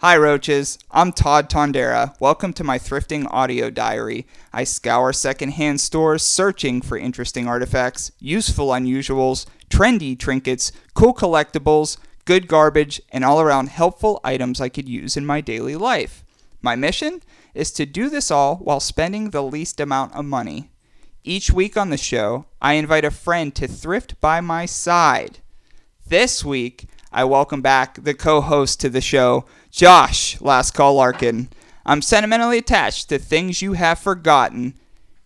Hi, Roaches. I'm Todd Tondera. Welcome to my thrifting audio diary. I scour secondhand stores searching for interesting artifacts, useful unusuals, trendy trinkets, cool collectibles, good garbage, and all around helpful items I could use in my daily life. My mission is to do this all while spending the least amount of money. Each week on the show, I invite a friend to thrift by my side. This week, I welcome back the co host to the show, Josh Last Call Larkin. I'm sentimentally attached to things you have forgotten.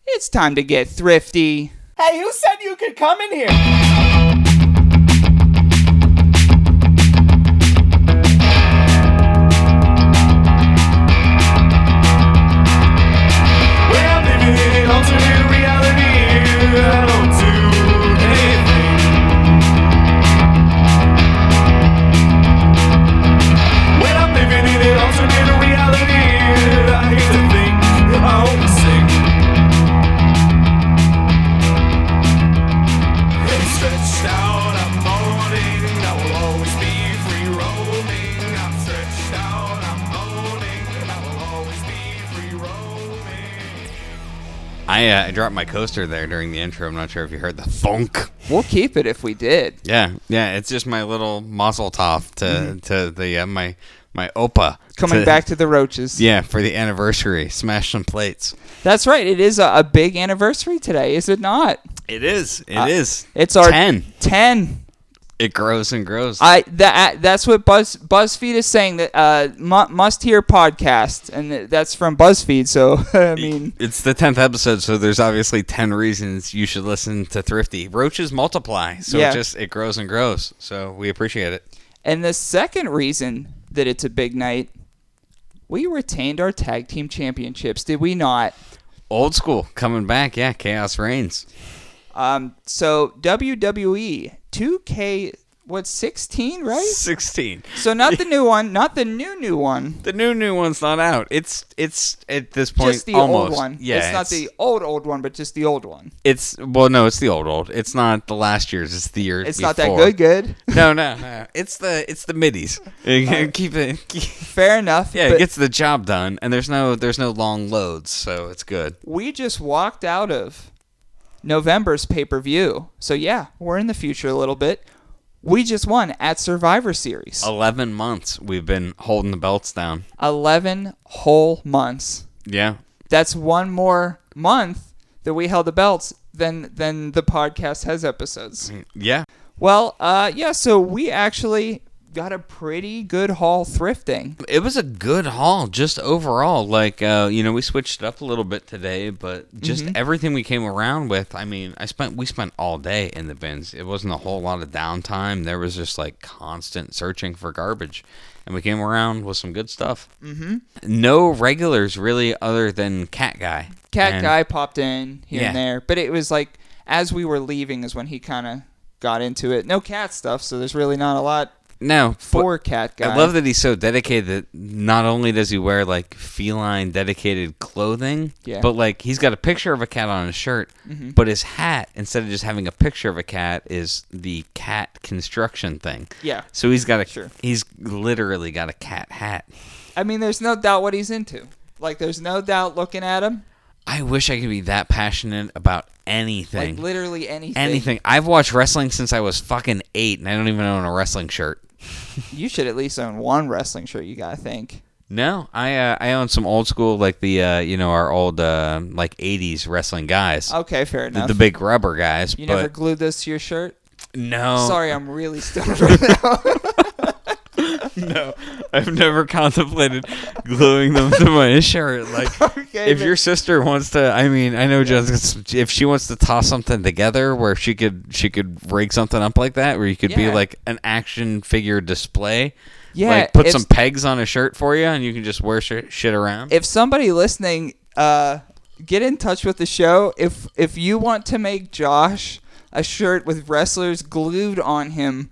It's time to get thrifty. Hey, who said you could come in here? I uh, I dropped my coaster there during the intro. I'm not sure if you heard the thunk. We'll keep it if we did. Yeah, yeah. It's just my little mazel tov to to the uh, my my opa Coming to- back to the roaches. Yeah, for the anniversary, smash some plates. That's right. It is a, a big anniversary today, is it not? It is. It Uh, is. It's our ten. 10. It grows and grows. I that that's what Buzz BuzzFeed is saying that uh must hear podcast and that's from BuzzFeed. So I mean, it's the tenth episode, so there's obviously ten reasons you should listen to Thrifty. Roaches multiply, so Yeah. it just it grows and grows. So we appreciate it. and the second reason that it's a big night, we retained our tag team championships, did we not? Old school coming back. Yeah, chaos reigns. Um, so WWE 2K what 16, right? Sixteen. So not the new one, not the new new one. The new new one's not out. It's it's at this point Just the almost. old one. Yeah, it's not the old old one, but just the old one. It's well, no, it's the old old. It's not the last year's. It's the year. It's not that good. Good. No, no, no. It's the it's the middies. keep it. keep- Fair enough. yeah, it gets the job done, and there's no there's no long loads, so it's good. we just walked out of November's pay per view. So yeah, we're in the future a little bit. We just won at Survivor Series. Eleven months we've been holding the belts down. 11 whole months. Yeah, That's one more month that we held the belts than than the podcast has episodes. yeah. Well, uh yeah, so we actually got a pretty good haul thrifting. It was a good haul, just overall. Like, uh, you know, we switched it up a little bit today, but just everything we came around with. I mean, I spent we spent all day in the bins. It wasn't a whole lot of downtime. There was just like constant searching for garbage, and we came around with some good stuff. Mm-hmm. No regulars really, other than Cat Guy. Cat And- guy popped in here Yeah. and there, but it was like as we were leaving is when he kind of got into it. No cat stuff, so there's really not a lot No, for cat guy. I love that he's so dedicated that not only does he wear like feline dedicated clothing, Yeah. but like he's got a picture of a cat on his shirt, Mm-hmm. but his hat instead of just having a picture of a cat is the cat construction thing. Yeah. So he's got a Sure. he's literally got a cat hat. I mean, there's no doubt what he's into. Like, there's no doubt looking at him. I wish I could be that passionate about anything. Like, literally anything. anything. I've watched wrestling since I was fucking 8 and I don't even own a wrestling shirt. You should at least own one wrestling shirt. You gotta think. No, I uh, I own some old school like the uh, you know our old uh, like '80s wrestling guys, Okay, fair the, enough. the big rubber guys. you but never glued this to your shirt. no, Sorry, I'm really stoned right now. no, I've never contemplated gluing them to my shirt. Like, Okay, if but- your sister wants to, I mean, I know Jessica, if she wants to toss something together where she could she could rig something up like that, where you could be like an action figure display. Yeah, like put some pegs on a shirt for you, and you can just wear sh- shit around. if somebody listening, uh, get in touch with the show. If if you want to make Josh a shirt with wrestlers glued on him,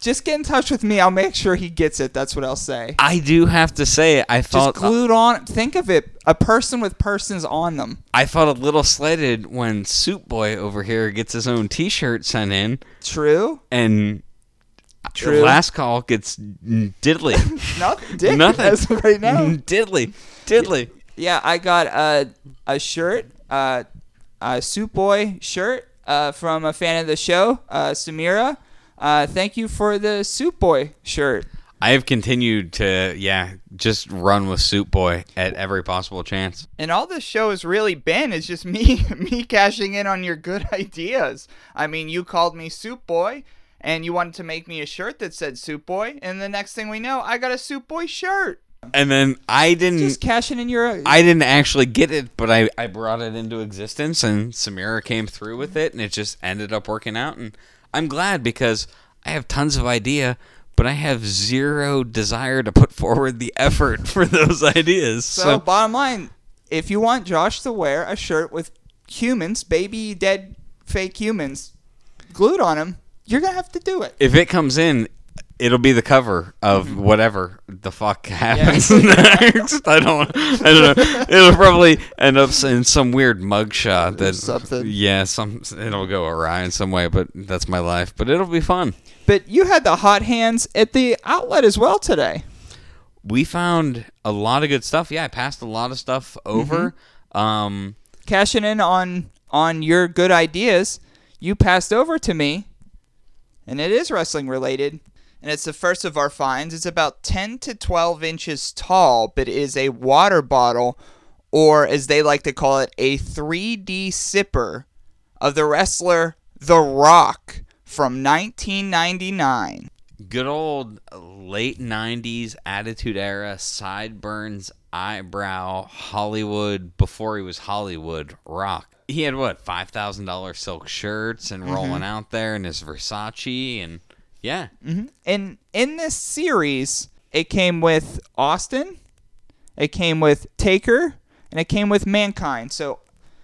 just get in touch with me. I'll make sure he gets it. That's what I'll say. I do have to say, I Just felt glued on. Think of it, a person with persons on them. I felt a little slighted when Soup Boy over here gets his own T-shirt sent in, True. and True. Last call gets diddly. Nothing. Dick, Nothing. as of right now. diddly. Diddly. Yeah, I got a a shirt, uh, a Soup Boy shirt uh, from a fan of the show, uh, Samira. Uh, thank you for the Soup Boy shirt. I have continued to, yeah, just run with Soup Boy at every possible chance. And all this show has really been is just me me cashing in on your good ideas. I mean, you called me Soup Boy and you wanted to make me a shirt that said Soup Boy, and the next thing we know, I got a Soup Boy shirt. And then I didn't. Just cashing in your I didn't actually get it, but I, I brought it into existence, and Samira came through with it, and it just ended up working out. And I'm glad because I have tons of idea, but I have zero desire to put forward the effort for those ideas. So, So, bottom line, if you want Josh to wear a shirt with humans, baby dead fake humans, glued on him, you're gonna have to do it. if it comes in, it'll be the cover of Mm-hmm. whatever the fuck happens next. I don't. I don't know. It'll probably end up in some weird mugshot that Something. Yeah, some it'll go awry in some way, but that's my life. But it'll be fun. But you had the hot hands at the outlet as well today. We found a lot of good stuff. Yeah, I passed a lot of stuff over. Mm-hmm. Um, Cashing in on on your good ideas, you passed over to me, and it is wrestling related. And it's the first of our finds. It's about 10 to 12 inches tall, but is a water bottle, or as they like to call it, a 3D sipper of the wrestler The Rock from 1999. good old late 90s attitude era sideburns eyebrow hollywood before he was hollywood rock he had what $5000 silk shirts and mm-hmm. rolling out there in his versace and yeah mm-hmm. And in this series, it came with Austin, it came with Taker, and it came with Mankind. So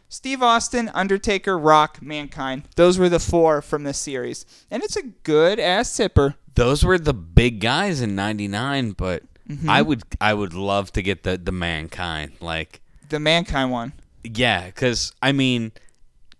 Steve Austin, Undertaker, Rock, Mankind. Those were the four from this series. And it's a good ass sipper. those were the big guys in 99 but mm-hmm. i would i would love to get the the mankind like The Mankind one. Yeah, because I mean,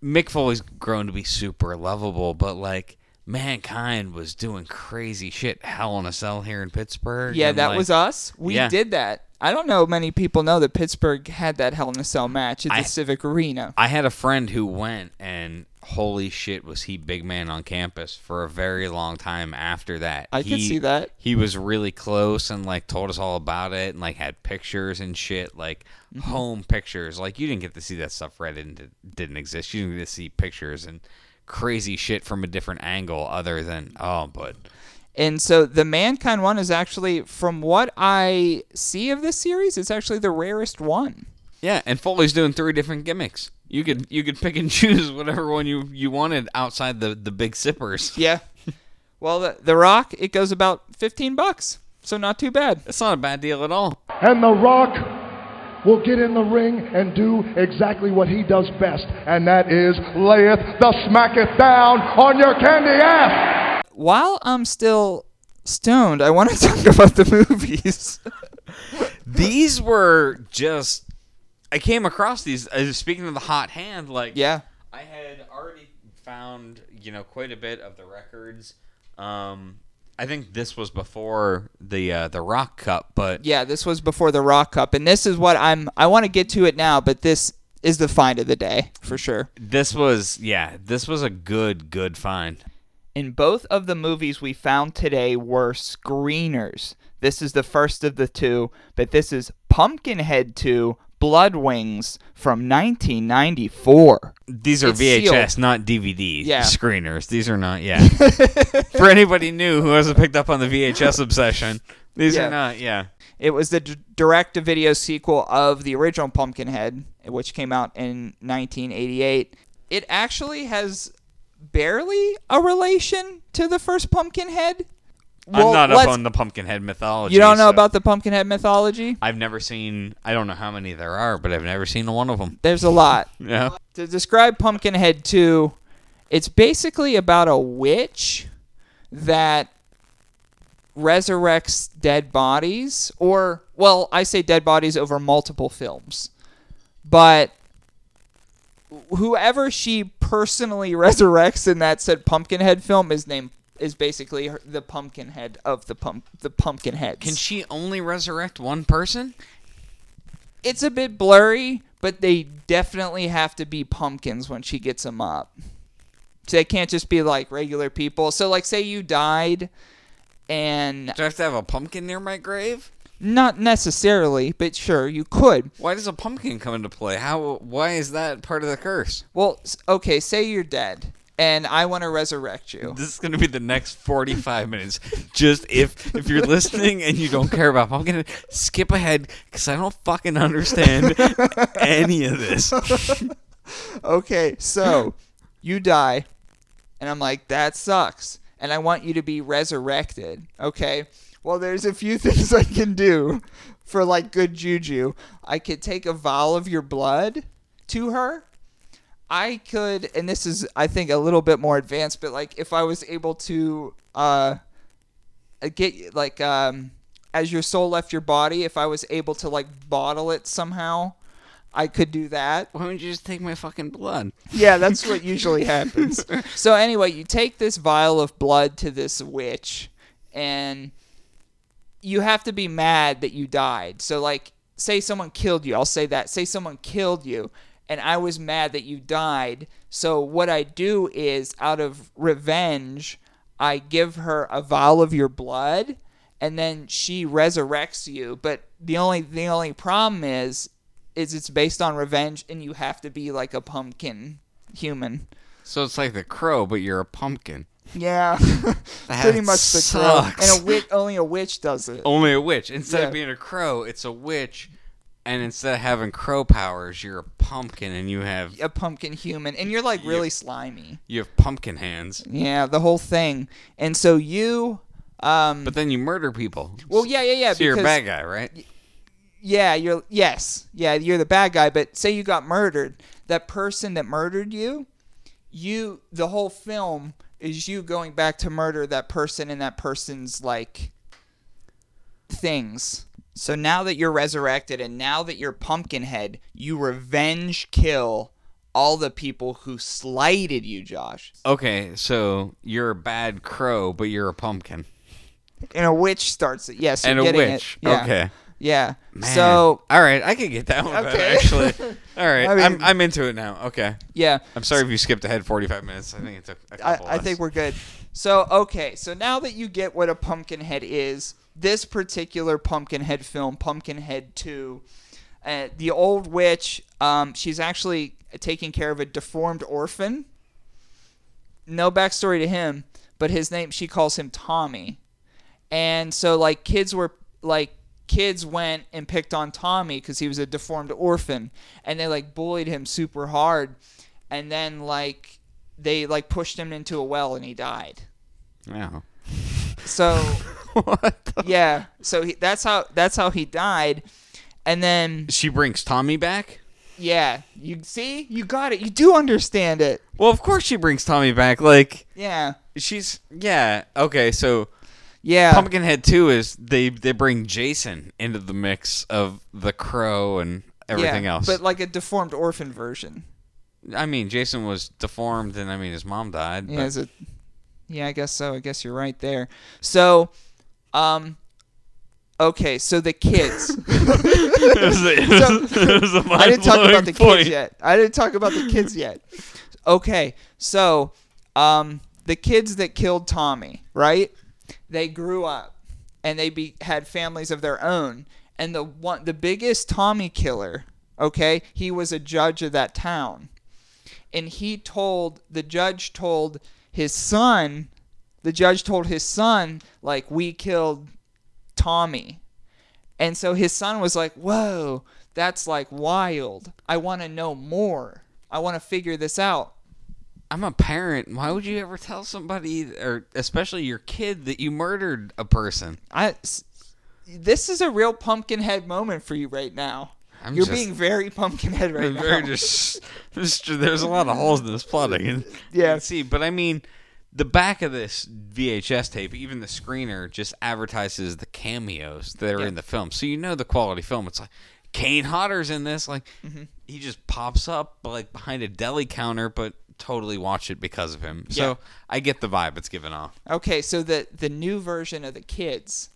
Mick Foley's grown to be super lovable, but like Mankind was doing crazy shit. Hell in a Cell here in Pittsburgh. Yeah, that like, was us. We Yeah. did that. I don't know many people know that Pittsburgh had that Hell in a Cell match at the I- Civic Arena. I had a friend who went, and holy shit, was he big man on campus for a very long time after that. I could see that. He was really close and like told us all about it, and like had pictures and shit, like Mm-hmm. home pictures. Like you didn't get to see that stuff. Reddit didn't, didn't exist. You didn't get to see pictures and crazy shit from a different angle, other than oh, but And so the Mankind one is actually, from what I see of this series, it's actually the rarest one. Yeah, and Foley's doing three different gimmicks. You could you could pick and choose whatever one you, you wanted outside the, the big sippers. Yeah. well, the, the Rock, it goes about 15 bucks. So not too bad. it's not a bad deal at all. And The Rock will get in the ring and do exactly what he does best, and that is layeth the smacketh down on your candy ass. While I'm still stoned, I want to talk about the movies. These were just I came across these uh, speaking of the hot hand like yeah. I had already found, you know, quite a bit of the records. Um I think this was before the uh, the Rock Cup, but Yeah, this was before the Rock Cup. And this is what I'm, I want to get to it now, but this is the find of the day for sure. this was yeah, this was a good good find. In both of the movies we found today were screeners. This is the first of the two, but this is Pumpkinhead 2 Blood Wings from 1994. These are It's VHS, sealed. not DVD Yeah. screeners. These are not, yeah. For anybody new who hasn't picked up on the VHS obsession, these Yeah. are not, yeah. It was the d- direct to video sequel of the original Pumpkinhead, which came out in 1988. It actually has barely a relation to the first Pumpkinhead. Well, I'm not up on the Pumpkinhead mythology. You don't know so- about the Pumpkinhead mythology? I've never seen. I don't know how many there are, but I've never seen one of them. There's a lot. Yeah. to describe Pumpkinhead 2, it's basically about a witch that resurrects dead bodies, or, well, I say dead bodies over multiple films. But whoever she personally resurrects in that said Pumpkinhead film is named is basically her, the pumpkin head of the pump the pumpkin heads. Can she only resurrect one person? it's a bit blurry, but they definitely have to be pumpkins when she gets them up. So they can't just be like regular people. So like say you died and Do I have to have a pumpkin near my grave? not necessarily, but sure you could. Why does a pumpkin come into play? How? Why is that part of the curse? Well, okay, say you're dead and I want to resurrect you. This is gonna be the next forty-five minutes. Just if if you're listening and you don't care about I'm going to skip ahead because I don't fucking understand any of this. Okay, so you die and I'm like that sucks and I want you to be resurrected. Okay? Well, there's a few things I can do for like good juju. I could take a vial of your blood to her. I could and this is I think a little bit more advanced, but like if I was able to uh get like um as your soul left your body, if I was able to like bottle it somehow, I could do that. Why don't you just take my fucking blood? Yeah, that's what usually happens. So anyway, you take this vial of blood to this witch, and you have to be mad that you died. So like, say someone killed you. I'll say that. Say someone killed you, and I was mad that you died. So what I do is, out of revenge, I give her a vial of your blood, and then she resurrects you. But the only the only problem is, is it's based on revenge, and you have to be like a pumpkin human. So it's like the crow, but you're a pumpkin. Yeah, pretty much the crow. And a witch, only a witch does it. Only a witch. Instead Yeah. of being a crow, it's a witch. And instead of having crow powers, you're a pumpkin, and you have A pumpkin human, and you're like really slimy. you have pumpkin hands. Yeah, the whole thing. And so you, um, But then you murder people. well, yeah, yeah, yeah. so you're a bad guy, right? Yeah, you're yes, yeah, you're the bad guy. But say you got murdered, that person that murdered you, you the whole film is you going back to murder that person and that person's like things. So now that you're resurrected and now that you're Pumpkinhead, you revenge kill all the people who slighted you, Josh. Okay, so you're a bad crow, but you're a pumpkin. And a witch starts it. Yes, and a you're getting witch. It. Yeah. Okay. Yeah. Man. So all right, I can get that one better, actually. All right, I mean- am I'm into it now. Okay. yeah. I'm sorry if you skipped ahead 45 minutes. I think it took a I, couple I think we're good. So okay, so now that you get what a Pumpkinhead is, this particular Pumpkinhead film, Pumpkinhead Two, uh, the old witch, um, she's actually taking care of a deformed orphan. No backstory to him, but his name she calls him Tommy, and so like kids were like kids went and picked on Tommy because he was a deformed orphan, and they like bullied him super hard, and then like they like pushed him into a well and he died. Yeah. So yeah, so he, that's how that's how he died, and then She brings Tommy back. yeah, you see, you got it, you do understand it. Well, of course she brings Tommy back. Like Yeah, she's yeah. Okay, so yeah, Pumpkinhead 2 is they they bring Jason into the mix of the crow and everything yeah, else. but like a deformed orphan version. I mean, Jason was deformed and I mean his mom died. Yeah, but-? Yeah, I guess so. I guess you're right there. So, um, okay, so the kids. it was a, it was, it was a I didn't talk about the mind-blowing point. kids yet. I didn't talk about the kids yet. Okay, so um, the kids that killed Tommy, right? They grew up and they be, had families of their own. And the one, the biggest Tommy killer, okay, he was a judge of that town, and he told the judge told his son, the judge told his son like we killed Tommy. And so his son was like, Whoa, that's like wild. I want to know more. I want to figure this out. I'm a parent. Why would you ever tell somebody, or especially your kid, that you murdered a person? I, this is a real pumpkinhead moment for you right now. I'm You're just- being very pumpkinhead right now. Very just, just- there's a lot of holes in this plot. I can, Yeah. I can see, but I mean, the back of this VHS tape, even the screener, just advertises the cameos that are Yeah. in the film, so you know the quality film. It's like Kane Hodder's in this, like Mm-hmm. he just pops up like behind a deli counter, but totally watch it because of him. Yeah. So I get the vibe it's giving off. Okay, so the the new version of the kids,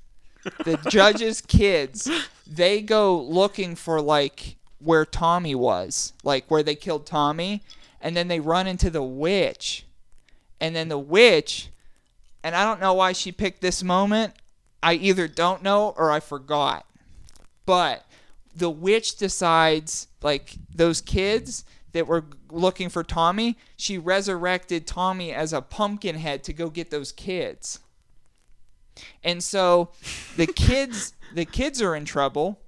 the judge's kids, they go looking for like where Tommy was, like where they killed Tommy, and then they run into the witch, and then the witch, and I don't know why she picked this moment. I either don't know or I forgot, but the witch decides like those kids that were looking for Tommy, she resurrected Tommy as a pumpkin head to go get those kids. And so the kids the kids are in trouble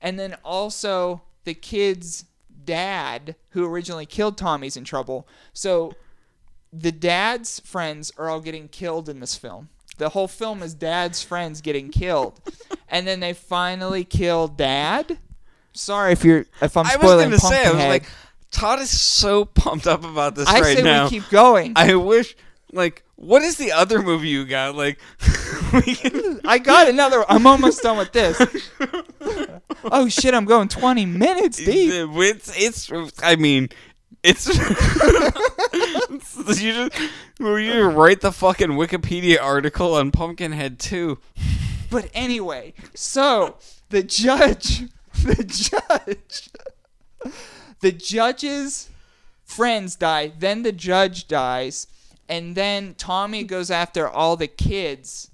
and then also the kids dad who originally killed Tommy's in trouble. So the dad's friends are all getting killed in this film. The whole film is dad's friends getting killed. and then they finally kill dad. Sorry if you're if I'm spoiling I was gonna say, I was like, Todd is so pumped up about this I right say now. we keep going. I wish, like, what is the other movie you got? Like, can- got another. I'm almost done with this. oh shit! I'm going 20 minutes deep. it's, it's, I mean, it's. you just, will you write the fucking Wikipedia article on Pumpkinhead too? But anyway, so the judge, the judge, the judge's friends die. Then the judge dies, and then Tommy goes after all the kids.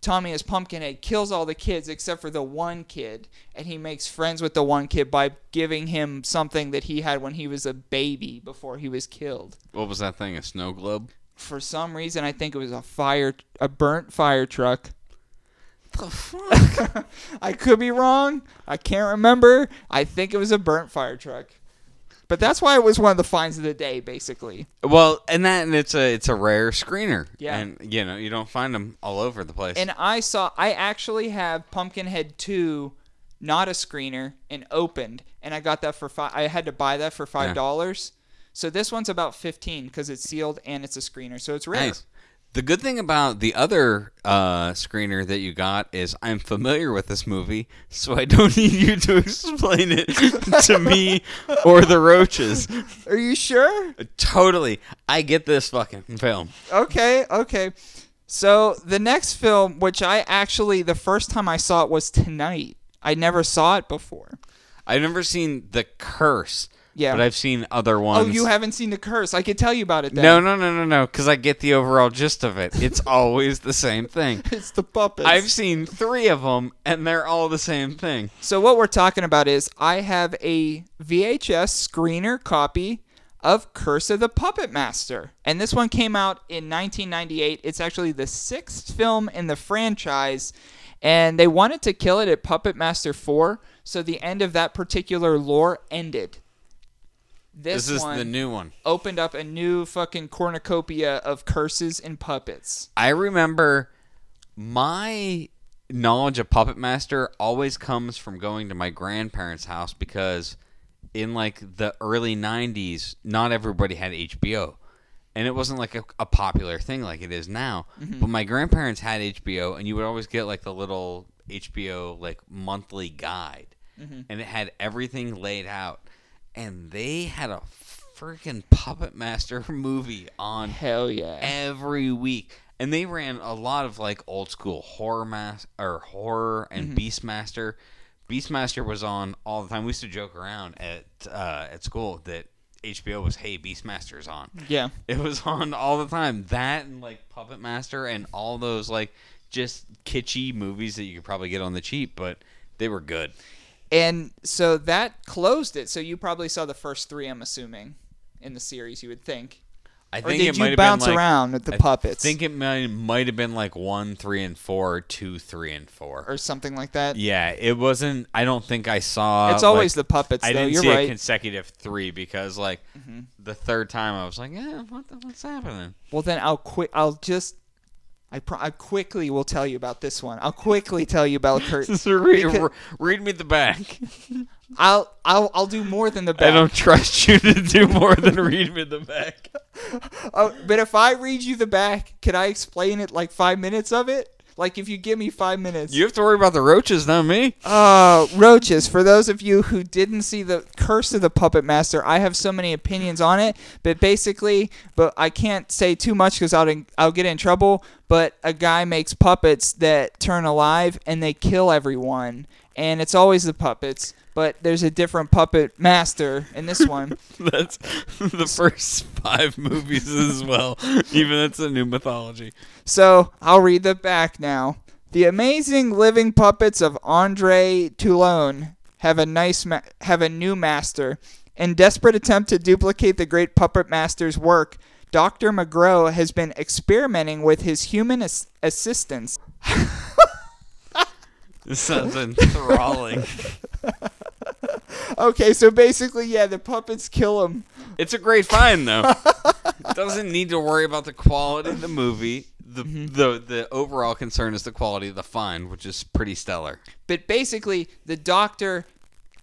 Tommy as Pumpkinhead kills all the kids except for the one kid, and he makes friends with the one kid by giving him something that he had when he was a baby before he was killed. What was that thing? A snow globe? For some reason, I think it was a fire, a burnt fire truck. The fuck? I could be wrong. I can't remember. I think it was a burnt fire truck. But that's why it was one of the finds of the day, basically. well, and that, and it's a, it's a rare screener. Yeah. And you know, you don't find them all over the place. And I saw, I actually have Pumpkinhead 2, not a screener, and opened. And I got that for five. I had to buy that for $5. So this one's about 15 because it's sealed and it's a screener. So it's rare. Nice. The good thing about the other uh, screener that you got is I'm familiar with this movie, so I don't need you to explain it to me or the roaches. Are you sure? Totally, I get this fucking film. Okay, okay. So the next film, which I actually, the first time I saw it was tonight. I never saw it before. I've never seen The Curse, Yeah. but I've seen other oh, ones. Oh, you haven't seen The Curse. I could tell you about it then. No, no, no, no, no, because I get the overall gist of it. It's always the same thing. It's the puppets. I've seen three of them, and they're all the same thing. So what we're talking about is I have a VHS screener copy of Curse of the Puppet Master. And this one came out in 1998. It's actually the sixth film in the franchise. And they wanted to kill it at Puppet Master 4, so the end of that particular lore ended. This, This is one the new one. opened up a new fucking cornucopia of curses and puppets. I remember my knowledge of Puppet Master always comes from going to my grandparents' house because in like the early 90s, not everybody had HBO. And it wasn't like a, a popular thing like it is now. Mm-hmm. But my grandparents had HBO, and you would always get like the little HBO like monthly guide. Mm-hmm. And it had everything laid out. And they had a freaking Puppet Master movie on Hell yeah. every week. And they ran a lot of like old school horror mas- or horror and beastmaster. Beastmaster was on all the time. We used to joke around at uh, at school that hbo was hey beastmaster's on. Yeah. it was on all the time. That and like puppet master and all those like just kitschy movies that you could probably get on the cheap but they were good And so that closed it. So you probably saw the first three, I'm assuming, in the series, you would think. I Or think did it you might have bounce been like, around with the I puppets? think it might might have been like one, three, and four, two, three, and four. or something like that. Yeah, it wasn't. I don't think I saw. It's always like- the puppets, I though. didn't You're see a consecutive three because, like, mm-hmm. the third time I was like, "Yeah, what the, what's happening?" Well, then I'll quit. I'll just. I, pro- I quickly will tell you about this one. I'll quickly tell you about Kurt. Read, because- read me the back. I'll I'll I'll do more than the back. I don't trust you to do more than read me the back. Oh, but if I read you the back, can I explain it like five minutes of it? Like if you give me five minutes. You have to worry about the roaches, not me. Uh, roaches. For those of you who didn't see the Curse of the Puppet Master. I have so many opinions on it, but basically, but I can't say too much because I'll I'll get in trouble. But a guy makes puppets that turn alive and they kill everyone, and it's always the puppets. But there's a different puppet master in this one. That's the first five movies as well. Even that's a new mythology. So I'll read the back now. The amazing living puppets of Andre Toulon have a nice ma- have a new master. In desperate attempt to duplicate the great puppet master's work, Dr. Magrew has been experimenting with his human as- assistants. This sounds enthralling. Okay, so basically, yeah, the puppets kill him. it's a great find though. Doesn't need to worry about the quality of the movie. The mm-hmm. the the overall concern is the quality of the find, which is pretty stellar. But basically, the doctor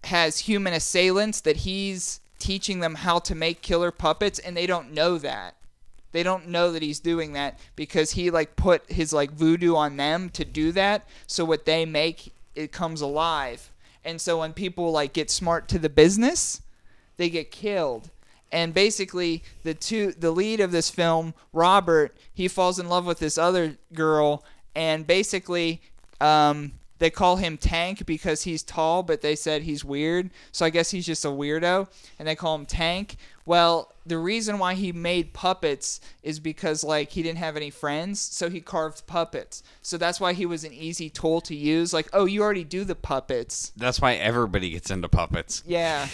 has human assailants that he's teaching them how to make killer puppets, and they don't know that. They don't know that he's doing that because he like put his like voodoo on them to do that. So what they make, it comes alive. And so when people like get smart to the business, they get killed. And basically, the two, the lead of this film, Robert, he falls in love with this other girl, and basically, um, they call him Tank because he's tall, but they said he's weird. So I guess he's just a weirdo, and they call him Tank. Well, the reason why he made puppets is because like he didn't have any friends, so he carved puppets. So that's why he was an easy tool to use. Like, oh, you already do the puppets. That's why everybody gets into puppets. Yeah.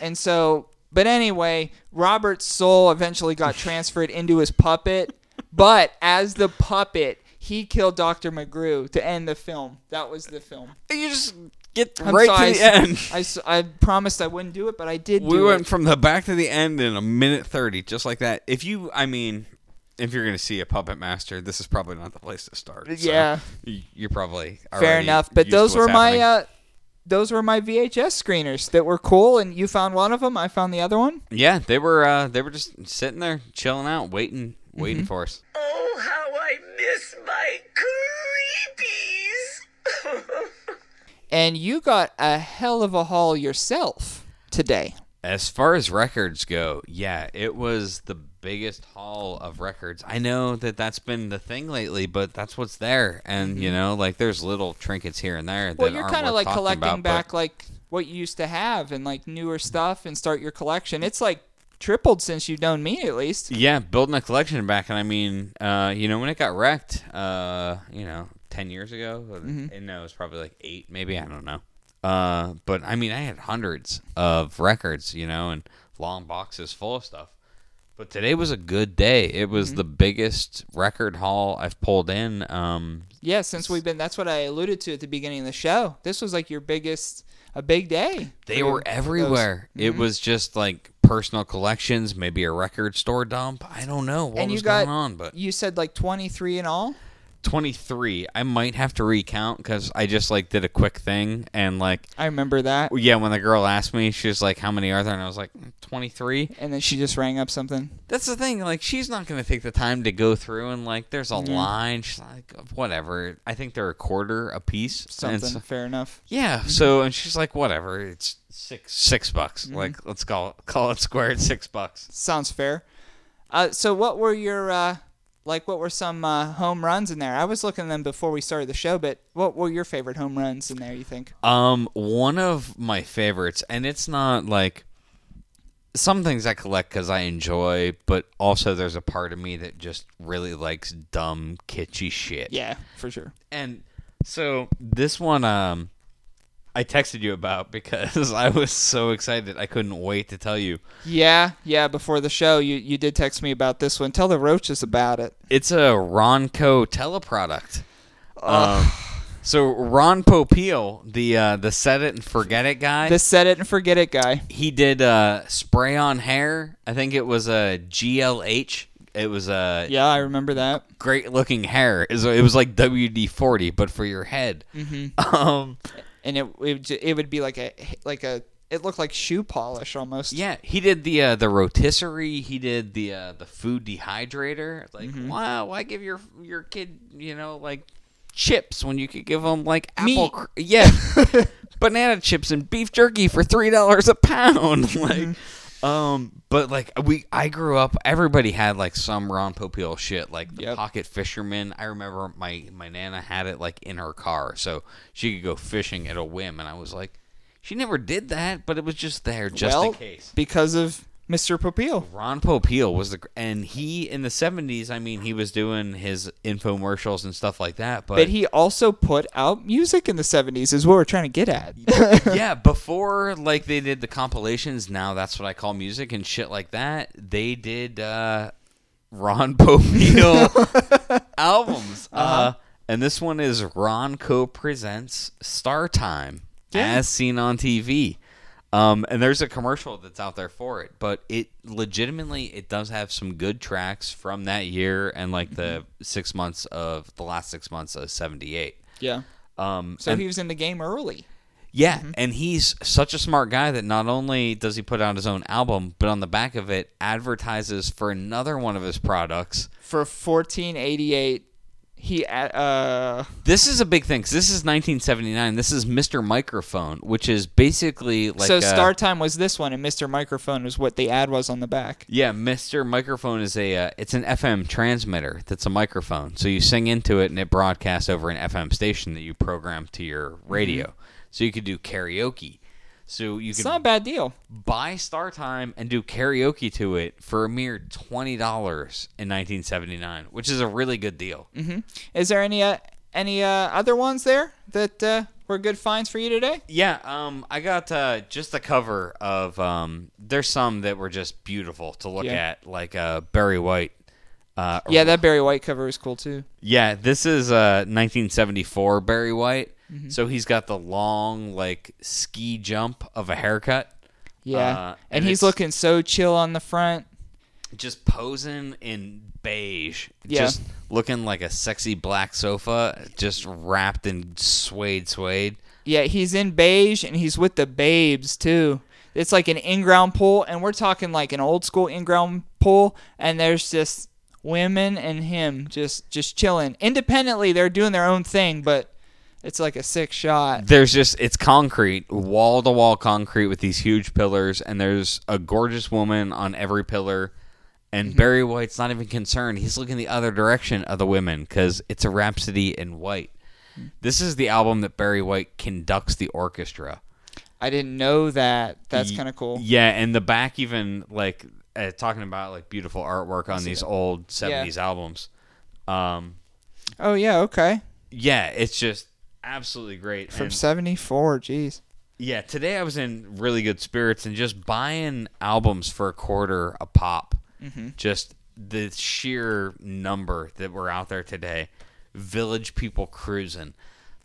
And so, but anyway, Robert's soul eventually got transferred into his puppet. But as the puppet, he killed Dr. Magrew to end the film. That was the film. You just get I'm right sorry, to the I, end. I I promised I wouldn't do it, but I did We do went it. from the back to the end in a minute 30, just like that. If you, I mean, if you're going to see a puppet master, this is probably not the place to start. So Yeah. You're probably Fair enough. But those were my uh, those were my VHS screeners that were cool, and you found one of them. I found the other one. Yeah, they were uh, they were just sitting there, chilling out, waiting, Mm-hmm. waiting for us. Oh, how I miss my creepies. And you got a hell of a haul yourself today. As far as records go, yeah, it was the biggest haul of records. I know that that's been the thing lately, but that's what's there, and you know, like there's little trinkets here and there. Mm-hmm. Well, that you're kind of like collecting about, but- back like what you used to have and like newer stuff and start your collection. It's like tripled since you've known me at least. Yeah, building a collection back, and I mean, uh, you know, when it got wrecked, uh, you know, ten years ago, Mm-hmm. and no, it was probably like eight, maybe I don't know. Uh, but I mean, I had hundreds of records, you know, and long boxes full of stuff. But today was a good day. It was Mm-hmm. the biggest record haul I've pulled in. Um, Yeah, since we've been that's what I alluded to at the beginning of the show. This was like your biggest a big day. they for were everywhere. Mm-hmm. It was just like personal collections, maybe a record store dump. I don't know what and was got going on, but you said like 23 in all. 23 i might have to recount because i just like did a quick thing and like I remember that. yeah when the girl asked me she was like how many are there and i was like 23 And then she just rang up something. that's the thing like she's not gonna take the time to go through and like there's a line she's like whatever i think they're a quarter a piece Something. so- Fair enough. yeah so and she's like whatever it's six six bucks Mm-hmm. like let's call call it square it's six bucks Sounds fair. Uh, so what were your uh, like? What were some uh, home runs in there? I was looking at them before we started the show, but what were your favorite home runs in there? You think? Um, one of my favorites, and it's not like some things I collect because I enjoy, but also there's a part of me that just really likes dumb, kitschy shit. Yeah, for sure. And so this one, um, I texted you about because I was so excited. I couldn't wait to tell you. Yeah, yeah. Before the show, you you did text me about this one. Tell the roaches about it. It's a Ronco teleproduct. Um, so Ron Popeil, the uh, the set it and forget it guy. The set it and forget it guy. he did uh, spray on hair. I think it was a GLH. It was a Yeah, I remember that. great looking hair. It was, it was like WD forty, but for your head. Mm-hmm. Um, And it it, would it would be like a like a it looked like shoe polish almost. yeah, he did the uh, the rotisserie. He did the uh, the food dehydrator. Like, Mm-hmm. wow, why give your your kid you know like chips when you could give them like apple? Cr- yeah, banana chips and beef jerky for three dollars a pound. like, um, but like we, I grew up. Everybody had like some Ron Popeil shit, like the Yep. pocket fisherman. I remember my my nana had it like in her car, so she could go fishing at a whim. And I was like, she never did that, but it was just there just well, in case. because of Mr. Popeil. Ron Popeil was the and he in the seventies. I mean, he was doing his infomercials and stuff like that. But, But he also put out music in the 70s, is what we're trying to get at. yeah, before like they did the compilations. Now that's what I call music and shit like that. They did uh, Ron Popeil albums, uh-huh and this one is Ronco presents Star Time Yeah. as seen on TV. Um, and there's a commercial that's out there for it, but it legitimately it does have some good tracks from that year and like the six months of the last six months of '78. yeah. Um, So and- he was in the game early. yeah, and he's such a smart guy that not only does he put out his own album, but on the back of it advertises for another one of his products. For 1488, he uh This is a big thing 'cause this is 1979. This is Mr. Microphone, which is basically like so Star Time was this one and Mr. Microphone was what the ad was on the back. Yeah, Mr. Microphone is a uh, it's an FM transmitter that's a microphone. So you sing into it and it broadcasts over an FM station that you program to your radio. So you could do karaoke. So you It's could not a bad deal. buy StarTime and do karaoke to it for a mere twenty dollars in 1979, which is a really good deal. Is there any uh, any uh, other ones there that uh, were good finds for you today? Yeah, um, I got uh, just a cover of. Um, there's some that were just beautiful to look Yeah. at, like uh, Barry White. Uh, Yeah, that Barry White cover was cool too. Yeah, this is uh 1974 Barry White. Mm-hmm. So he's got the long like ski jump of a haircut. Yeah, Uh, and, and he's looking so chill on the front. just posing in beige, Yeah. just looking like a sexy black sofa, just wrapped in suede suede. Yeah, he's in beige and he's with the babes too. It's like an in-ground pool, and we're talking like an old school in-ground pool, and there's just women and him just just chilling independently. They're doing their own thing, but it's like a sick shot. There's just it's concrete, wall to wall concrete with these huge pillars, and there's a gorgeous woman on every pillar. And Mm-hmm. Barry White's not even concerned. He's looking the other direction of the women because it's a Rhapsody in White. This is the album that Barry White conducts the orchestra. I didn't know that. That's kind of cool. Yeah, and the back even like uh, talking about like beautiful artwork on these old '70s albums. Um, Oh yeah, okay. yeah, it's just absolutely great. From And- '74, jeez. yeah, today I was in really good spirits and just buying albums for a quarter a pop. Mm-hmm. Just the sheer number that were out there today. Village People cruising.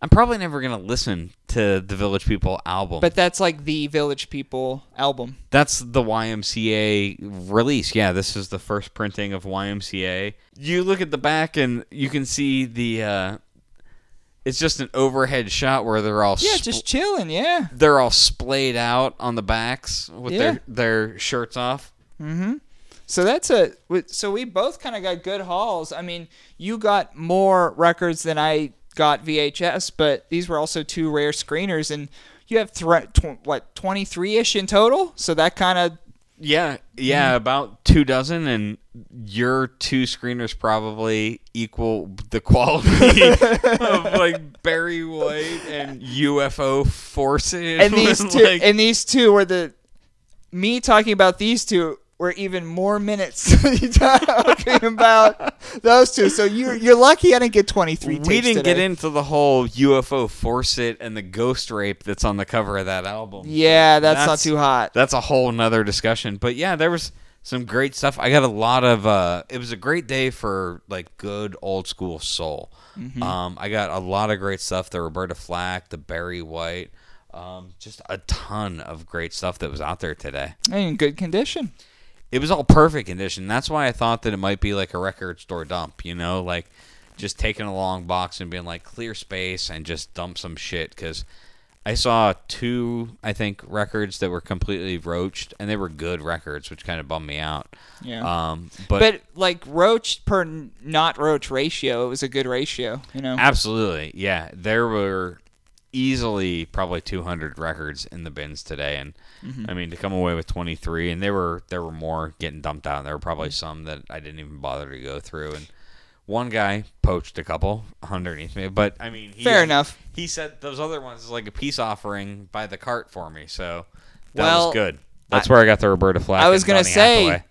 I'm probably never gonna listen to the Village People album. But that's like the Village People album. That's the YMCA release. Yeah, this is the first printing of YMCA. You look at the back and you can see the. Uh, it's just an overhead shot where they're all Yeah, spl- just chilling. Yeah. they're all splayed out on the backs with Yeah. their their shirts off. Mm-hmm. So that's a so we both kind of got good hauls. I mean, you got more records than I got VHS, but these were also two rare screeners, and you have thr tw- what twenty three ish in total. So that kind of Yeah, yeah, mm-hmm. about two dozen, and your two screeners probably equal the quality of like Barry White and UFO forces. and these two Like- and these two were the me talking about these two were even more minutes talking about those two. So you you're lucky I didn't get twenty three. we didn't get into the whole UFO force it and the ghost rape that's on the cover of that album. Yeah, that's, not too hot. That's a whole nother discussion. But yeah, there was some great stuff. I got a lot of. uh It was a great day for like good old school soul. Mm-hmm. Um, I got a lot of great stuff. The Roberta Flack, the Barry White, um, just a ton of great stuff that was out there today. And in good condition. It was all perfect condition. That's why I thought that it might be like a record store dump. You know, like just taking a long box and being like clear space and just dump some shit because. I saw two, I think, records that were completely roached, and they were good records, which kind of bummed me out. Yeah. Um, but, But like roach per not roach ratio, it was a good ratio. You know. absolutely, yeah, there were easily probably 200 records in the bins today, and mm-hmm. I mean to come away with 23, and there were there were more getting dumped out. There were probably some that I didn't even bother to go through, and one guy poached a couple underneath me, but I mean, he, Fair enough. He said those other ones is like a peace offering by the cart for me, so that Well, was good. That's where I got the Roberta Flack. I was gonna say- Hathaway.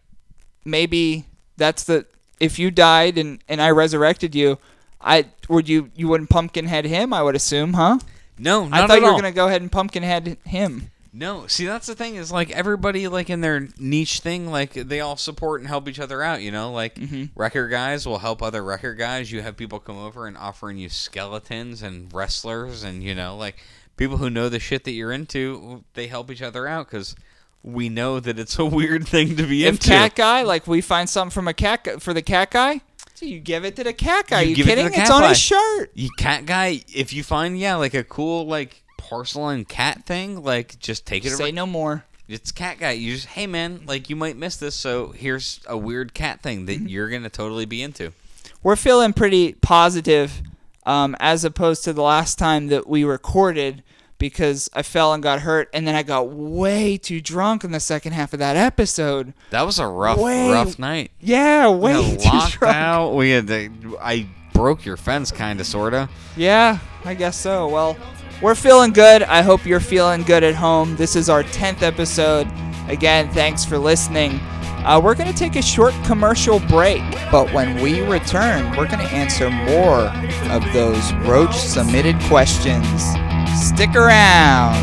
maybe that's the if you died and and I resurrected you, I would you you wouldn't pumpkinhead him? I would assume, huh? No, not I thought you were all. gonna go ahead and pumpkinhead him. No, see that's the thing is like everybody like in their niche thing, like they all support and help each other out. You know, like mm-hmm. record guys will help other record guys. You have people come over and offering you skeletons and wrestlers, and you know, like people who know the shit that you're into, they help each other out because we know that it's a weird thing to be If into. cat guy, like we find something from a cat for the cat guy, so you give it to the cat guy. You You, give it to kidding? the it's cat on guy. his shirt. you cat guy, if you find yeah like a cool like porcelain cat thing, like just take it. Say around. no more. It's cat guy. You just hey man, like you might miss this, so here's a weird cat thing that you're gonna totally be into. We're feeling pretty positive, um, as opposed to the last time that we recorded because I fell and got hurt, and then I got way too drunk in the second half of that episode. That was a rough, Way- rough night. Yeah, way too locked drunk. out. We had to, I broke your fence, kind of, sorta. Yeah, I guess so. Well, we're feeling good. I hope you're feeling good at home. This is our 10th episode. Again, thanks for listening. Uh, we're going to take a short commercial break, but when we return, we're going to answer more of those Roach submitted questions. Stick around.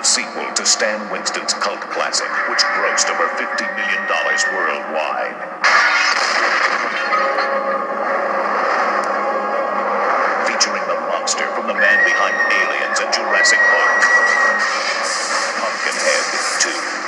The sequel to Stan Winston's cult classic, which grossed over $50 million worldwide. Featuring the monster from the man behind Aliens and Jurassic Park. Pumpkinhead 2.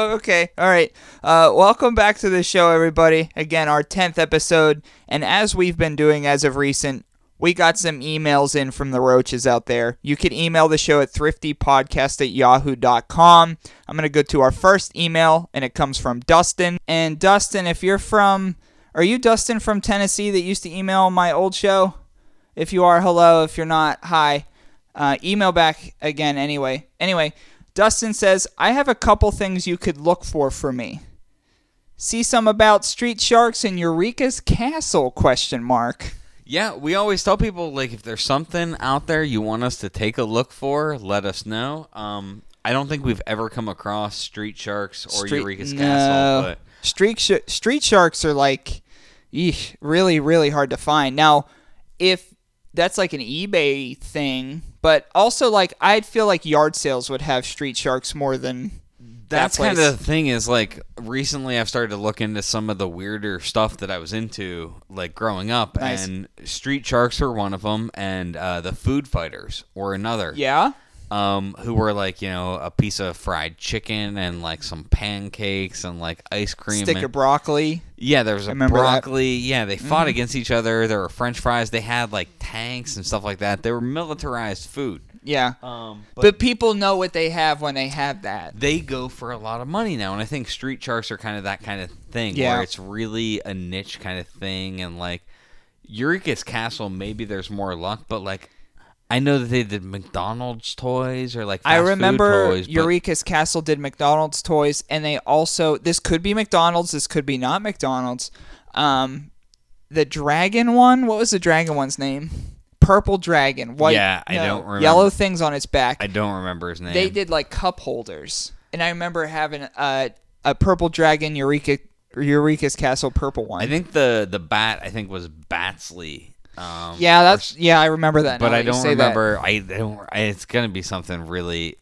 Oh, okay. All right. Uh, welcome back to the show, everybody. Again, our 10th episode. And as we've been doing as of recent, we got some emails in from the roaches out there. You can email the show at thriftypodcast at yahoo.com. I'm going to go to our first email, and it comes from Dustin. And Dustin, if you're from. Are you Dustin from Tennessee that used to email my old show? If you are, hello. If you're not, hi. Uh, email back again anyway. Anyway, Dustin says, I have a couple things you could look for for me. See some about street sharks in Eureka's castle? Question mark. Yeah, we always tell people like if there's something out there you want us to take a look for, let us know. Um, I don't think we've ever come across street sharks or Street- Eureka's no. castle, but street sh- street sharks are like, eesh, really really hard to find. Now, if that's like an eBay thing, but also like I'd feel like yard sales would have street sharks more than that's that kind of the thing is like recently I've started to look into some of the weirder stuff that I was into like growing up, Nice. and street sharks were one of them, and uh, the food fighters were another. yeah. Um, who were like you know a piece of fried chicken and like some pancakes and like ice cream. Stick and- of broccoli. yeah, there was a remember that. Mm-hmm. broccoli. Yeah, they fought against each other. There were French fries. They had like tanks and stuff like that. They were militarized food. Yeah. Um, but, people know what they have when they have that. they go for a lot of money now, and I think street sharks are kind of that kind of thing Yeah. where it's really a niche kind of thing, and like Eureka's Castle, maybe there's more luck, but like. I know that they did McDonald's toys or like I remember toys, Eureka's Castle did McDonald's toys, and they also this could be McDonald's, this could be not McDonald's. Um, the dragon one, what was the dragon one's name? Purple dragon, white. Yeah, I no, don't remember. Yellow things on its back. I don't remember his name. they did like cup holders, and I remember having a a purple dragon Eureka Eureka's Castle purple one. I think the the bat I think was Batsley. Um, yeah, or that's yeah, I remember that. but I don't say that. remember. I don't. I, it's gonna be something really.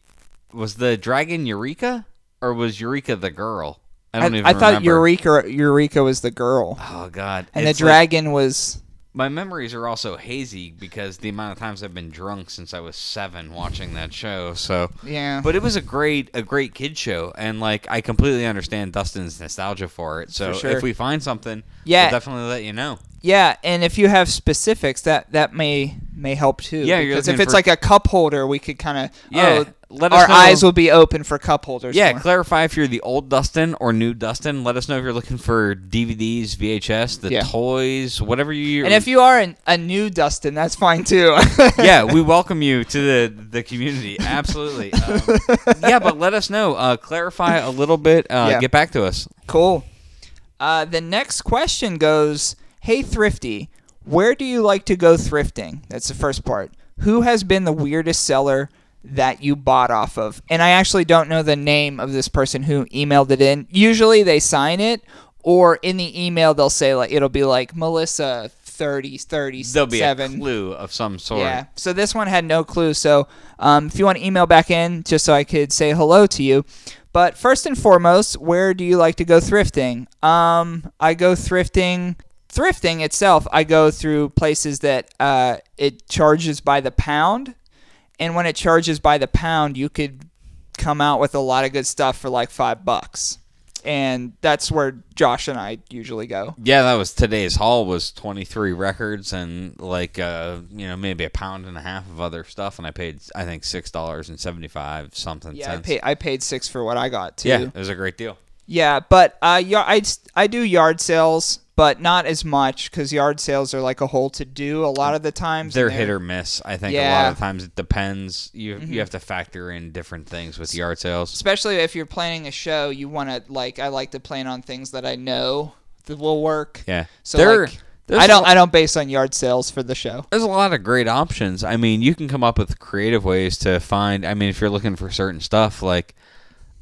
Was the dragon Eureka or was Eureka the girl? I I, don't even. I thought remember. Eureka Eureka was the girl, Oh God! and It's the like- dragon was my memories are also hazy because the amount of times I've been drunk since I was seven watching that show. So yeah. But it was a great a great kid show, and like I completely understand Dustin's nostalgia for it. So For sure. if we find something, Yeah. we'll definitely let you know. Yeah, and if you have specifics, that that may may help too. Yeah, because if it's for- like a cup holder, we could kind of Yeah, oh, let us our know. eyes will be open for cup holders. Yeah, more. clarify if you're the old Dustin or new Dustin. Let us know if you're looking for DVDs, VHS, the Yeah. toys, whatever you. and if you are an, a new Dustin, that's fine too. yeah, we welcome you to the the community. Absolutely. Um, yeah, but let us know. Uh, clarify a little bit. Uh, Yeah. Get back to us. cool. Uh, the next question goes, "Hey Thrifty, where do you like to go thrifting?" That's the first part. Who has been the weirdest seller that you bought off of? And I actually don't know the name of this person who emailed it in. Usually they sign it, or in the email they'll say like it'll be like Melissa 30, 37. There'll be a clue of some sort. Yeah. So this one had no clue. So um, if you want to email back in, just so I could say hello to you. But first and foremost, where do you like to go thrifting? Um, I go thrifting. Thrifting itself, I go through places that uh, it charges by the pound, and when it charges by the pound, you could come out with a lot of good stuff for like five bucks, and that's where Josh and I usually go. Yeah, that was today's haul was 23 records and like uh, you know maybe a pound and a half of other stuff and I paid I think six dollars and seventy five something Yeah, I, cents. pay, I paid six for what I got too. yeah, it was a great deal. Yeah, but uh, I I do yard sales but not as much because yard sales are like a whole to do a lot of the times. They're and hit or miss. I think a Yeah. Mm-hmm. lot of times it depends. You you have to factor in different things with yard sales. especially if you're planning a show, you want to like. I like to plan on things that I know that will work. Yeah. So There- like, there's I a don't. lo- I don't base on yard sales for the show. There's a lot of great options. I mean, you can come up with creative ways to find. I mean, if you're looking for certain stuff, like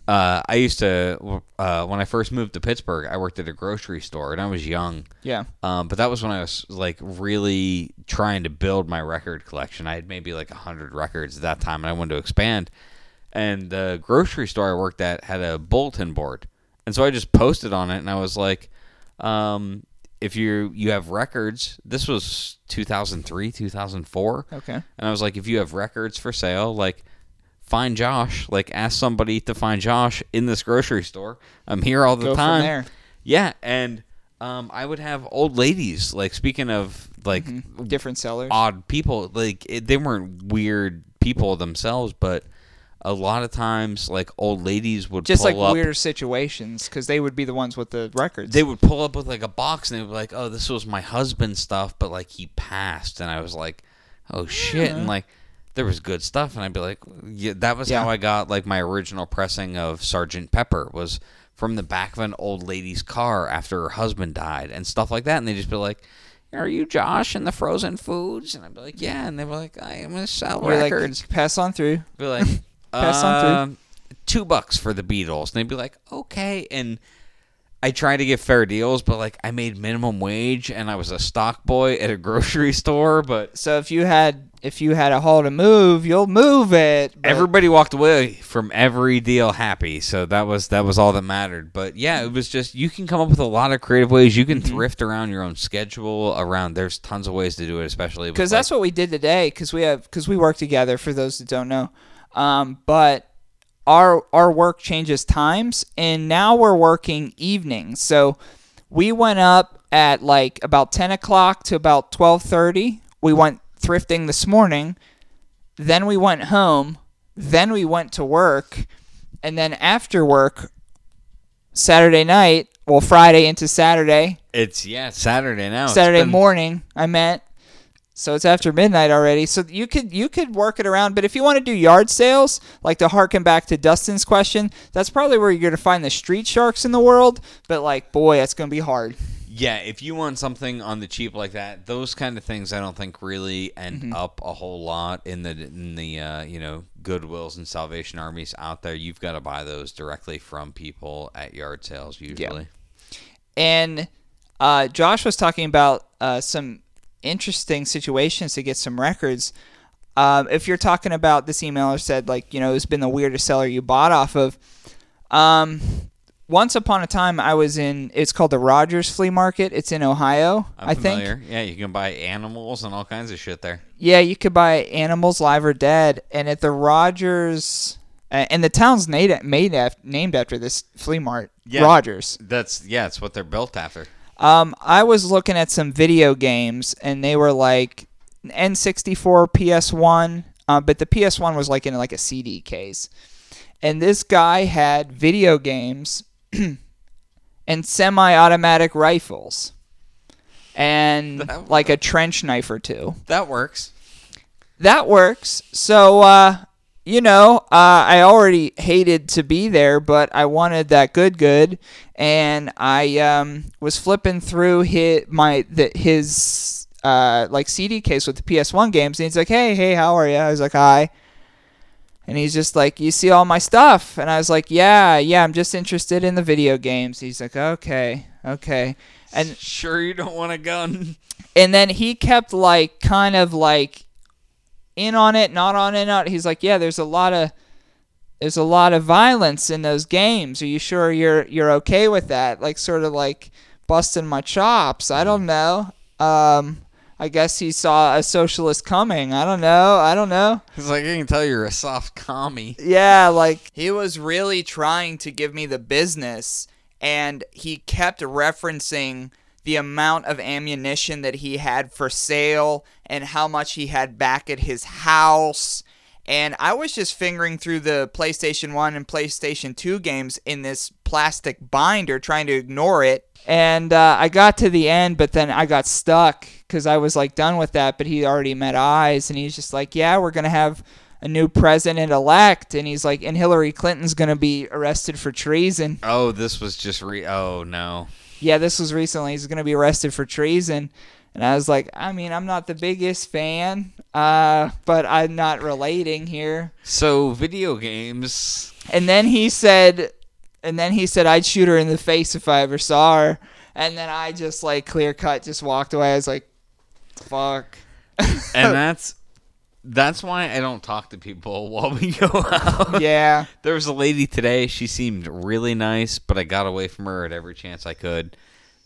uh, I used to uh, when I first moved to Pittsburgh, I worked at a grocery store, and I was young. Yeah. Um, but that was when I was like really trying to build my record collection. I had maybe like a hundred records at that time, and I wanted to expand. And the grocery store I worked at had a bulletin board, and so I just posted on it, and I was like, um, "If you you have records, this was 2003, 2004, Okay. and I was like, if you have records for sale, like." Find Josh. Like, ask somebody to find Josh in this grocery store. I'm here all the Go time. Yeah, and um, I would have old ladies. Like speaking of like Different sellers. odd people, like it, they weren't weird people themselves, but a lot of times like old ladies would Just pull like up. weirder situations because they would be the ones with the records. They would pull up with like a box and they would be like, "Oh, this was my husband's stuff, but like he passed," and I was like, "Oh shit!" And like there was good stuff, and I'd be like, "Yeah, that was Yeah. how I got like my original pressing of Sergeant Pepper was." From the back of an old lady's car after her husband died and stuff like that, and they'd just be like, "Are you Josh in the frozen foods?" And I'd be like, "Yeah," and they were like, "I am gonna sell You're like, pass on through. Be like, Pass on through. um, two bucks for the Beatles. And they'd be like, okay. And I tried to get fair deals, but like I made minimum wage and I was a stock boy at a grocery store. But So if you had if you had a haul to move, you'll move it. but- everybody walked away from every deal happy. So that was that was all that mattered. But yeah, it was just you can come up with a lot of creative ways. You can Mm-hmm. thrift around your own schedule. Around there's tons of ways to do it, especially because that's what we did today because we have because we work together for those that don't know um, but our our work changes times and now we're working evenings so we went up at like about 10 o'clock to about 12.30 we went thrifting this morning then we went home then we went to work and then after work saturday night well friday into saturday it's yeah Saturday now. Saturday been- morning. I meant. So it's after midnight already. So you could you could work it around. But if you want to do yard sales, like to harken back to Dustin's question, that's probably where you're gonna find the street sharks in the world. But like, boy, that's gonna be hard. Yeah, if you want something on the cheap like that, those kind of things I don't think really end Mm-hmm. up a whole lot in the in the uh, you know Goodwills and Salvation Armies out there. You've got to buy those directly from people at yard sales usually. And uh, Josh was talking about uh, some interesting situations to get some records. Um, if you're talking about this emailer said like you know it's been the weirdest seller you bought off of. Um, once upon a time, I was in. It's called the Rogers Flea Market. It's in Ohio, I'm I think. Yeah, you can buy animals and all kinds of shit there. Yeah, you could buy animals live or dead, and at the Rogers, uh, and the town's made made af- named after this flea mart, Yeah. Rogers. That's yeah, it's what they're built after. Um, I was looking at some video games, and they were like N64, PS1, uh, but the PS1 was like in like a CD case, and this guy had video games and semi-automatic rifles, and like a trench knife or two. That works. that works. So, uh, you know, uh, I already hated to be there, but I wanted that good, good, and I um, was flipping through his my the, his uh, like CD case with the PS1 games, and he's like, "Hey, hey, how are you?" I was like, "Hi." And he's just like, "You see all my stuff?" And I was like, "Yeah, yeah, I'm just interested in the video games." He's like, "Okay, okay." And Sure, you don't want a gun. and then he kept like kind of like in on it, not on it, not. He's like, yeah, there's a lot of there's a lot of violence in those games. Are you sure you're you're okay with that? Like sort of like busting my chops. I don't know. Um, I guess he saw a socialist coming. I don't know. I don't know. It's like I can tell you're a soft commie. Yeah, like he was really trying to give me the business, and he kept referencing the amount of ammunition that he had for sale and how much he had back at his house. and I was just fingering through the PlayStation 1 and PlayStation 2 games in this plastic binder trying to ignore it. And uh, I got to the end, but then I got stuck because I was like done with that. But he already met eyes, and he's just like, "Yeah, we're gonna have a new president elect," and he's like, "And Hillary Clinton's gonna be arrested for treason." Oh, this was just re. Oh no. yeah, this was recently. He's going to be arrested for treason. And I was like, I mean, I'm not the biggest fan, uh, but I'm not relating here. So video games. And then he said, and then he said, I'd shoot her in the face if I ever saw her. And then I just like clear cut, just walked away. I was like, fuck. and that's that's why I don't talk to people while we go out. Yeah. There was a lady today. She seemed really nice, but I got away from her at every chance I could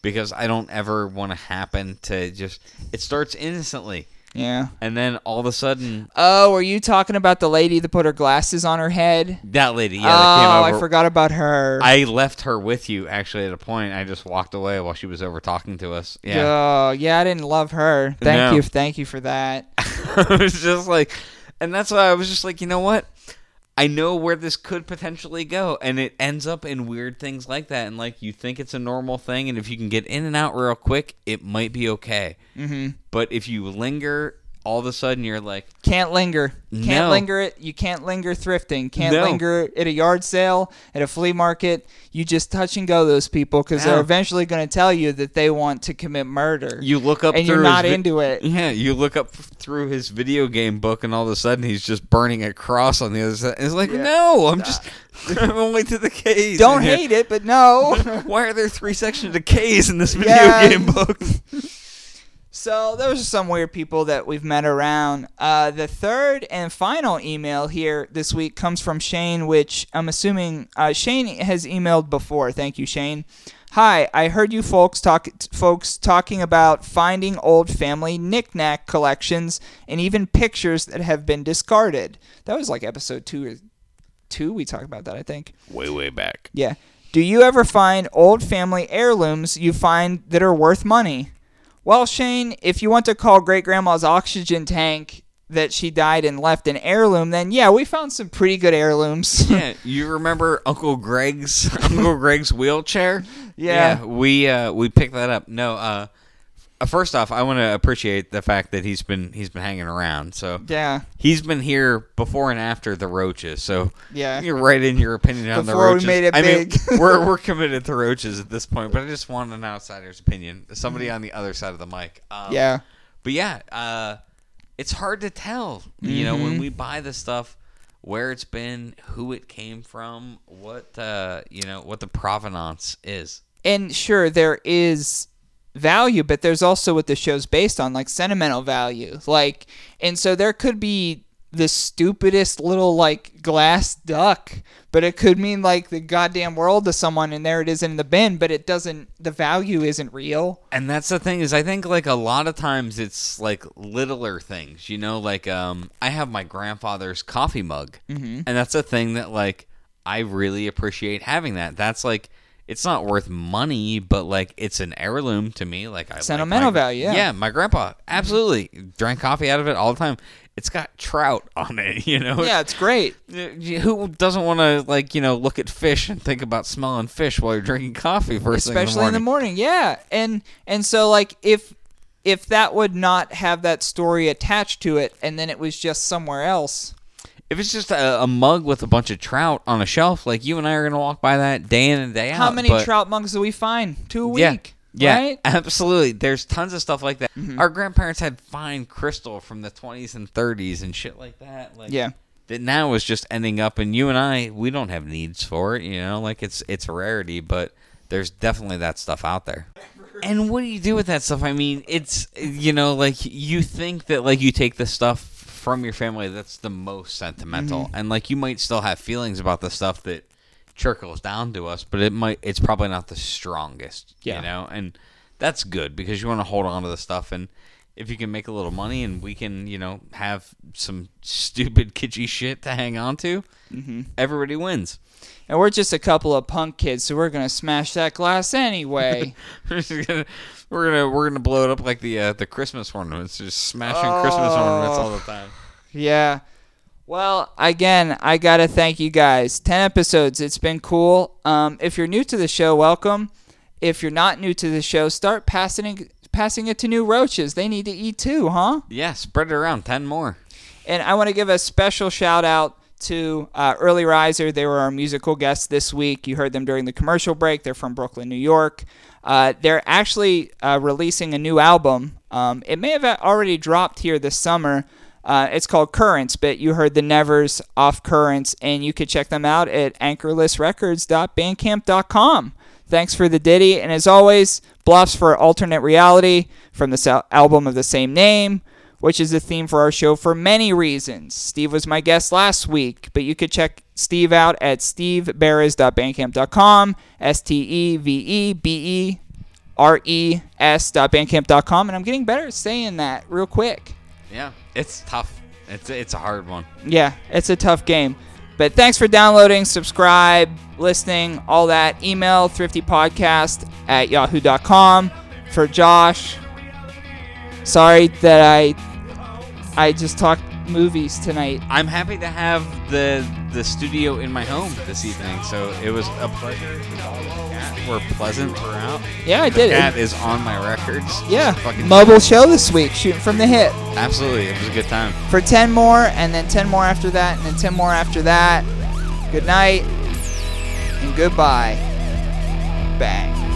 because I don't ever want to happen to just. It starts innocently, Yeah. and then all of a sudden, Oh, are you talking about the lady that put her glasses on her head? that lady, yeah, oh, that came oh, over. I forgot about her. I left her with you actually at a point. I just walked away while she was over talking to us. Yeah. Oh, yeah, I didn't love her. Thank No. you, thank you for that. I was just like, and that's why I was just like, you know what? I know where this could potentially go, and it ends up in weird things like that. And like, you think it's a normal thing, and if you can get in and out real quick, it might be okay. Mm-hmm. But if you linger, all of a sudden you're like, Can't linger. Can't No. linger it. You can't linger thrifting. Can't No. linger at a yard sale, at a flea market. You just touch and go those people because they're eventually going to tell you that they want to commit murder. you look up and through you're not vi- into it. Yeah, you look up through his video game book, and all of a sudden he's just burning a cross on the other side. and It's like, no, I'm just, I'm only to the K's. Don't hate it, but no. Why are there three sections of K's in this video Yeah. game book? So those are some weird people that we've met around. Uh, the third and final email here this week comes from Shane, which I'm assuming uh, Shane has emailed before. Thank you, Shane. Hi, I heard you folks talk folks talking about finding old family knickknack collections and even pictures that have been discarded. That was like episode two or two. We talked about that, I think. Way, way back. Yeah. Do you ever find old family heirlooms you find that are worth money? Well, Shane, if you want to call great grandma's oxygen tank that she died and left an heirloom, then yeah, we found some pretty good heirlooms. Yeah, you remember Uncle Greg's Uncle Greg's wheelchair? Yeah. we uh, we picked that up. No, uh, first off, I want to appreciate the fact that he's been he's been hanging around. So yeah. he's been here before and after the roaches. So Yeah. you're right in your opinion on the Before we roaches. made it I big. mean, we're we're committed to roaches at this point, but I just want an outsider's opinion, somebody on the other side of the mic. Um, Mm-hmm. Yeah. but yeah, uh, it's hard to tell. You know, Mm-hmm. when we buy the stuff, where it's been, who it came from, what uh, you know, what the provenance is. And sure, there is value, but there's also what the show's based on, like sentimental value. Like, and so there could be the stupidest little like glass duck, but it could mean like the goddamn world to someone, and there it is in the bin, but it doesn't. The value isn't real. And that's the thing is, I think like a lot of times it's like littler things. You know, like um, I have my grandfather's coffee mug, mm-hmm. and that's a thing that like I really appreciate having that. That's like. It's not worth money, but like it's an heirloom to me. Like I like Sentimental my- value, yeah. Yeah, my grandpa absolutely drank coffee out of it all the time. It's got trout on it, you know. Yeah, it's great. Who doesn't want to like you know look at fish and think about smelling fish while you're drinking coffee first especially thing in the morning? Yeah, and and so like if if that would not have that story attached to it, and then it was just somewhere else. If it's just a, a mug with a bunch of trout on a shelf, like you and I are gonna walk by that day in and day out. How many but- trout mugs do we find? Two a Yeah, week. yeah, Right? absolutely. There's tons of stuff like that. Mm-hmm. Our grandparents had fine crystal from the 20s and 30s and shit like that. Like, Yeah. That now is just ending up, and you and I, we don't have needs for it. You know, like it's it's a rarity, but there's definitely that stuff out there. And what do you do with that stuff? I mean, it's you know, like you think that like you take the stuff from your family that's the most sentimental, Mm-hmm. and like you might still have feelings about the stuff that trickles down to us, but it might it's probably not the strongest. Yeah. You know, and that's good because you want to hold on to the stuff and if you can make a little money and we can, you know, have some stupid kitschy shit to hang on to, Mm-hmm. everybody wins. And we're just a couple of punk kids, so we're gonna smash that glass anyway. we're gonna we're gonna we're gonna blow it up like the uh, the Christmas ornaments, just smashing Christmas ornaments all the time. yeah. Well, again, I gotta thank you guys. Ten episodes. It's been cool. Um, if you're new to the show, welcome. If you're not new to the show, start passing passing it to new roaches. They need to eat too, huh? Yeah, spread it around. Ten more. And I want to give a special shout out to uh, Early Riser. They were our musical guests this week. You heard them during the commercial break. They're from Brooklyn, New York. Uh, they're actually uh, releasing a new album. Um, it may have already dropped here this summer. Uh, it's called Currents, but you heard the Nevers off Currents, and you could check them out at anchorlessrecords.bandcamp.com. Thanks for the ditty, and as always, bluffs for alternate reality from the album of the same name which is the theme for our show for many reasons. Steve was my guest last week, but you could check Steve out at steveberes.bandcamp.com, S T E V E B E R E S.bandcamp.com, and I'm getting better at saying that real quick. Yeah, it's tough. It's it's a hard one. Yeah, it's a tough game. But thanks for downloading, subscribe, listening, all that. Email thriftypodcast at yahoo.com. For Josh, sorry that I I just talked movies tonight. I'm happy to have the the studio in my home this evening. So it was a pleasure. The dog and cat were pleasant throughout. Yeah, I the did it. Cat is on my records. Yeah, mobile show this week, shooting from the hip. Absolutely, it was a good time. For 10 more, and then 10 more after that, and then 10 more after that. Good night, and goodbye. Bang.